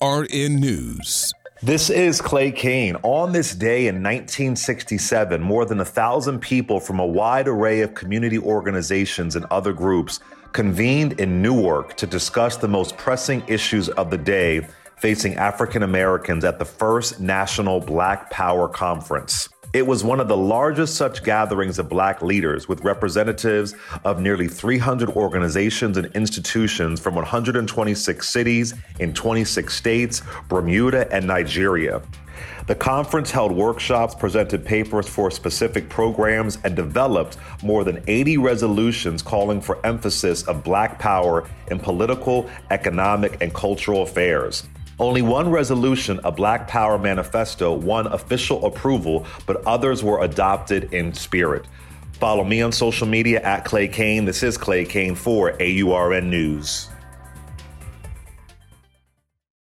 AURN News. This is Clay Kane. On this day in 1967, more than a thousand people from a wide array of community organizations and other groups convened in Newark to discuss the most pressing issues of the day facing African Americans at the first National Black Power Conference. It was one of the largest such gatherings of black leaders with representatives of nearly 300 organizations and institutions from 126 cities in 26 states, Bermuda, and Nigeria. The conference held workshops, presented papers for specific programs, and developed more than 80 resolutions calling for emphasis of black power in political, economic, and cultural affairs. Only one resolution, a Black Power manifesto, won official approval, but others were adopted in spirit. Follow me on social media at Clay Kane. This is Clay Kane for AURN News.